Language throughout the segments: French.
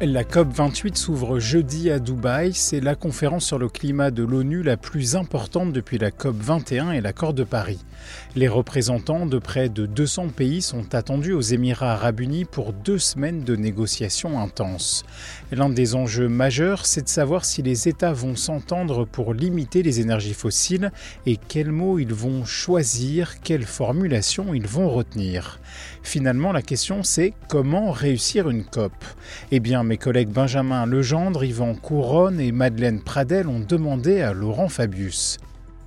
La COP28 s'ouvre jeudi à Dubaï. C'est la conférence sur le climat de l'ONU la plus importante depuis la COP21 et l'accord de Paris. Les représentants de près de 200 pays sont attendus aux Émirats arabes unis pour deux semaines de négociations intenses. L'un des enjeux majeurs, c'est de savoir si les États vont s'entendre pour limiter les énergies fossiles et quels mots ils vont choisir, quelle formulation ils vont retenir. Finalement, la question c'est comment réussir une COP? Eh mes collègues Benjamin Legendre, Yvan Couronne et Madeleine Pradel ont demandé à Laurent Fabius.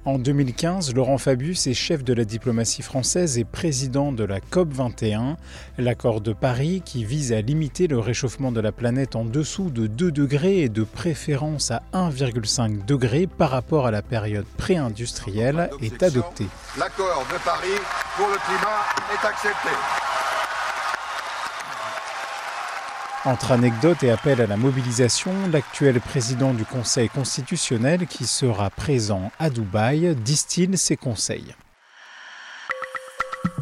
En 2015, Laurent Fabius est chef de la diplomatie française et président de la COP21, l'accord de Paris qui vise à limiter le réchauffement de la planète en dessous de 2 degrés et de préférence à 1,5 degré par rapport à la période pré-industrielle est adopté. L'accord de Paris pour le climat est accepté. Entre anecdotes et appel à la mobilisation, l'actuel président du Conseil constitutionnel, qui sera présent à Dubaï, distille ses conseils.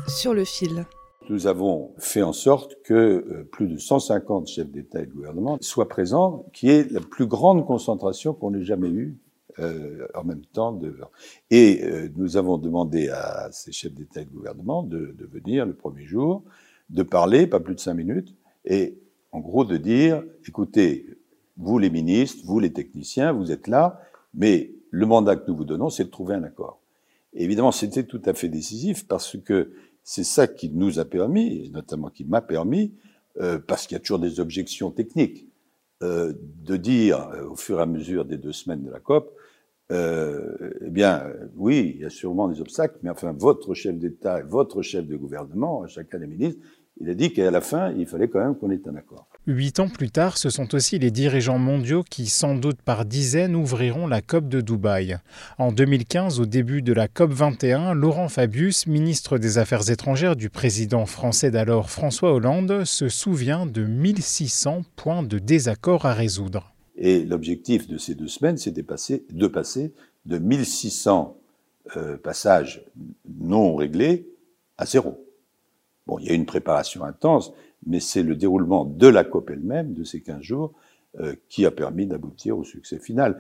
Sur le fil. Nous avons fait en sorte que euh, plus de 150 chefs d'État et de gouvernement soient présents, qui est la plus grande concentration qu'on ait jamais eue euh, en même temps. De... Et euh, nous avons demandé à ces chefs d'État et de gouvernement de, de venir le premier jour, de parler, pas plus de cinq minutes, et en gros de dire, écoutez, vous les ministres, vous les techniciens, vous êtes là, mais le mandat que nous vous donnons, c'est de trouver un accord. Évidemment, c'était tout à fait décisif parce que c'est ça qui nous a permis, et notamment qui m'a permis, euh, parce qu'il y a toujours des objections techniques, euh, de dire euh, au fur et à mesure des deux semaines de la COP, eh bien, oui, il y a sûrement des obstacles, mais enfin, votre chef d'État et votre chef de gouvernement, chacun des ministres, il a dit qu'à la fin, il fallait quand même qu'on ait un accord. Huit ans plus tard, ce sont aussi les dirigeants mondiaux qui, sans doute par dizaines, ouvriront la COP de Dubaï. En 2015, au début de la COP 21, Laurent Fabius, ministre des Affaires étrangères du président français d'alors François Hollande, se souvient de 1600 points de désaccord à résoudre. Et l'objectif de ces deux semaines, c'est de passer, de passer de 1600 euh, passages non réglés à zéro. Bon, il y a une préparation intense, mais c'est le déroulement de la COP elle-même, de ces 15 jours, euh, qui a permis d'aboutir au succès final,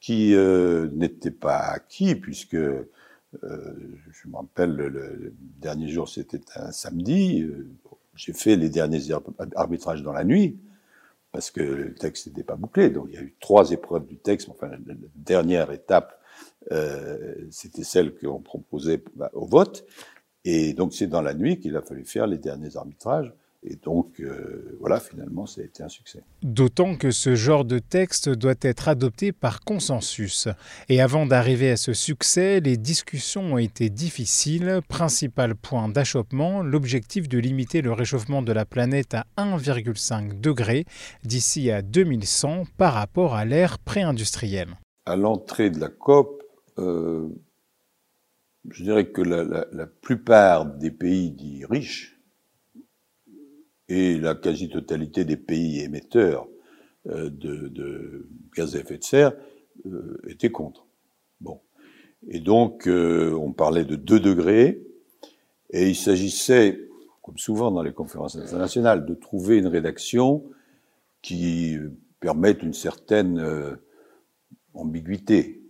qui euh, n'était pas acquis, puisque, euh, je me rappelle, le, dernier jour, c'était un samedi, j'ai fait les derniers arbitrages dans la nuit, parce que le texte n'était pas bouclé, donc il y a eu trois épreuves du texte, enfin, la, dernière étape, c'était celle qu'on proposait bah, au vote, et donc c'est dans la nuit qu'il a fallu faire les derniers arbitrages. Et donc, euh, voilà, finalement, ça a été un succès. D'autant que ce genre de texte doit être adopté par consensus. Et avant d'arriver à ce succès, les discussions ont été difficiles. Principal point d'achoppement, l'objectif de limiter le réchauffement de la planète à 1,5 degré d'ici à 2100 par rapport à l'ère pré-industrielle. À l'entrée de la COP, euh, je dirais que la, la, la, plupart des pays dits riches et la quasi-totalité des pays émetteurs euh, de, de, gaz à effet de serre euh, étaient contre. Bon. Et donc, euh, on parlait de 2 degrés, et il s'agissait, comme souvent dans les conférences internationales, de trouver une rédaction qui permette une certaine euh, ambiguïté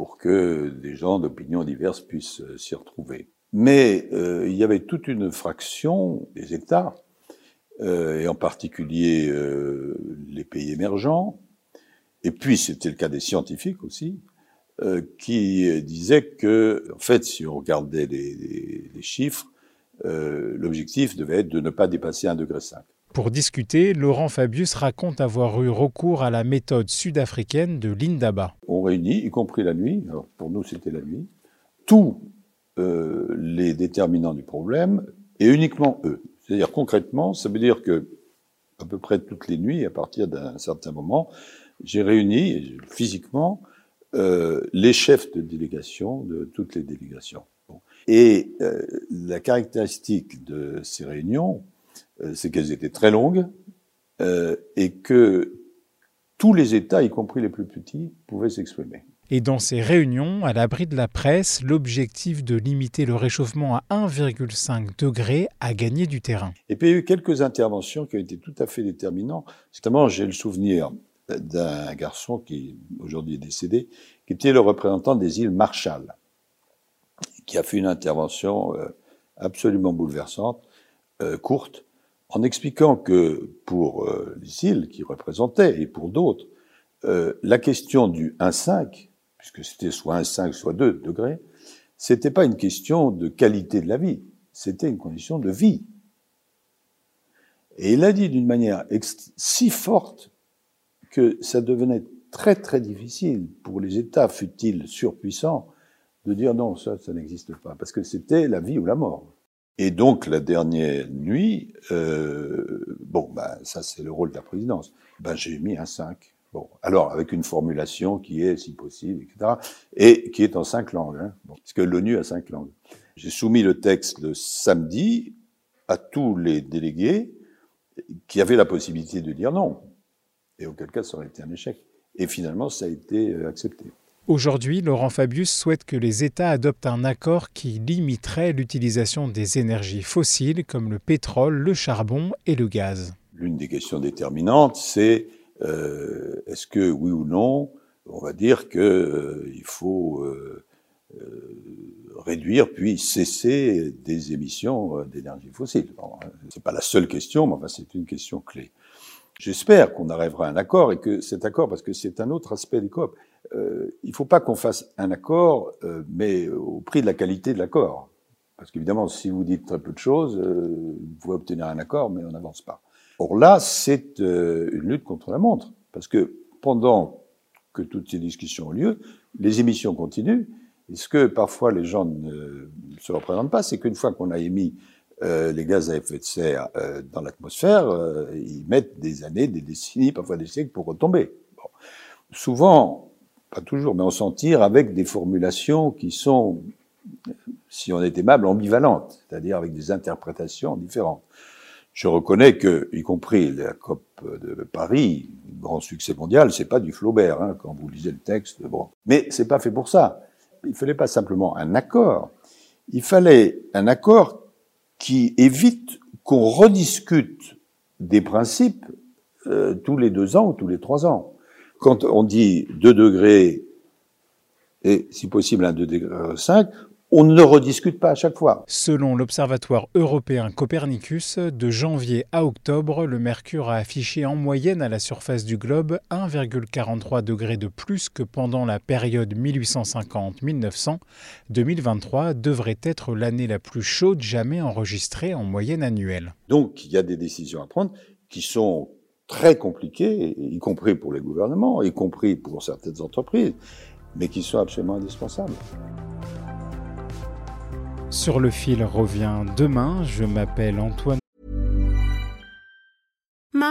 pour que des gens d'opinions diverses puissent euh, s'y retrouver. Mais euh, il y avait toute une fraction des États, euh, et en particulier les pays émergents, et puis c'était le cas des scientifiques aussi, qui disaient que, en fait, si on regardait les, les, les chiffres, l'objectif devait être de ne pas dépasser 1,5 degré. Pour discuter, Laurent Fabius raconte avoir eu recours à la méthode sud-africaine de l'Indaba. On réunit, y compris la nuit, alors pour nous c'était la nuit, tous euh, les déterminants du problème et uniquement eux. C'est-à-dire concrètement, ça veut dire que à peu près toutes les nuits, à partir d'un certain moment, j'ai réuni physiquement euh, les chefs de délégation de toutes les délégations. Et euh, la caractéristique de ces réunions, c'est qu'elles étaient très longues euh, et que tous les États, y compris les plus petits, pouvaient s'exprimer. Et dans ces réunions, à l'abri de la presse, l'objectif de limiter le réchauffement à 1,5 degré a gagné du terrain. Et puis il y a eu quelques interventions qui ont été tout à fait déterminantes. Notamment, j'ai le souvenir d'un garçon qui aujourd'hui est décédé, qui était le représentant des îles Marshall, qui a fait une intervention euh, absolument bouleversante, courte, en expliquant que pour euh, îles qui représentaient, et pour d'autres, euh, la question du 1,5, puisque c'était soit 1,5, soit 2 degrés, c'était pas une question de qualité de la vie, c'était une condition de vie. Et il a dit d'une manière si forte que ça devenait très très difficile pour les États, fut-ils surpuissants, de dire non, ça, ça n'existe pas, parce que c'était la vie ou la mort. Et donc la dernière nuit, euh, bon, ben, ça c'est le rôle de la présidence. Ben, j'ai mis un 5. Bon, alors avec une formulation qui est, si possible, etc., et qui est en cinq langues, hein, parce que l'ONU a cinq langues. J'ai soumis le texte le samedi à tous les délégués qui avaient la possibilité de dire non, et auquel cas ça aurait été un échec. Et finalement, ça a été euh, accepté. Aujourd'hui, Laurent Fabius souhaite que les États adoptent un accord qui limiterait l'utilisation des énergies fossiles comme le pétrole, le charbon et le gaz. L'une des questions déterminantes, c'est euh, est-ce que oui ou non, on va dire qu'il euh, faut euh, réduire puis cesser des émissions d'énergie fossile. Bon, c'est pas la seule question, mais c'est une question clé. J'espère qu'on arrivera à un accord et que cet accord, parce que c'est un autre aspect des COP, euh, il ne faut pas qu'on fasse un accord, euh, mais au prix de la qualité de l'accord. Parce qu'évidemment, si vous dites très peu de choses, euh, vous pouvez obtenir un accord, mais on n'avance pas. Or là, c'est une lutte contre la montre. Parce que pendant que toutes ces discussions ont lieu, les émissions continuent. Et ce que parfois les gens ne se représentent pas, c'est qu'une fois qu'on a émis les gaz à effet de serre dans l'atmosphère, ils mettent des années, des décennies, parfois des siècles pour retomber. Souvent, pas toujours, mais on s'en tire avec des formulations qui sont, si on est aimable, ambivalentes, c'est-à-dire avec des interprétations différentes. Je reconnais que, y compris la COP de Paris, grand succès mondial, c'est pas du Flaubert, hein, quand vous lisez le texte. Bon, mais c'est pas fait pour ça. Il fallait pas simplement un accord. Il fallait un accord qui évite qu'on rediscute des principes euh, tous les deux ans ou tous les trois ans. Quand on dit 2 degrés et si possible un 2 degrés 5, on ne rediscute pas à chaque fois. Selon l'Observatoire européen Copernicus, de janvier à octobre, le mercure a affiché en moyenne à la surface du globe 1,43 degrés de plus que pendant la période 1850-1900. 2023 devrait être l'année la plus chaude jamais enregistrée en moyenne annuelle. Donc il y a des décisions à prendre qui sont très compliquées, y compris pour les gouvernements, y compris pour certaines entreprises, mais qui sont absolument indispensables. Sur le fil revient demain. Je m'appelle Antoine.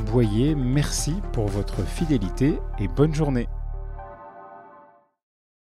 Boyer, merci pour votre fidélité et bonne journée.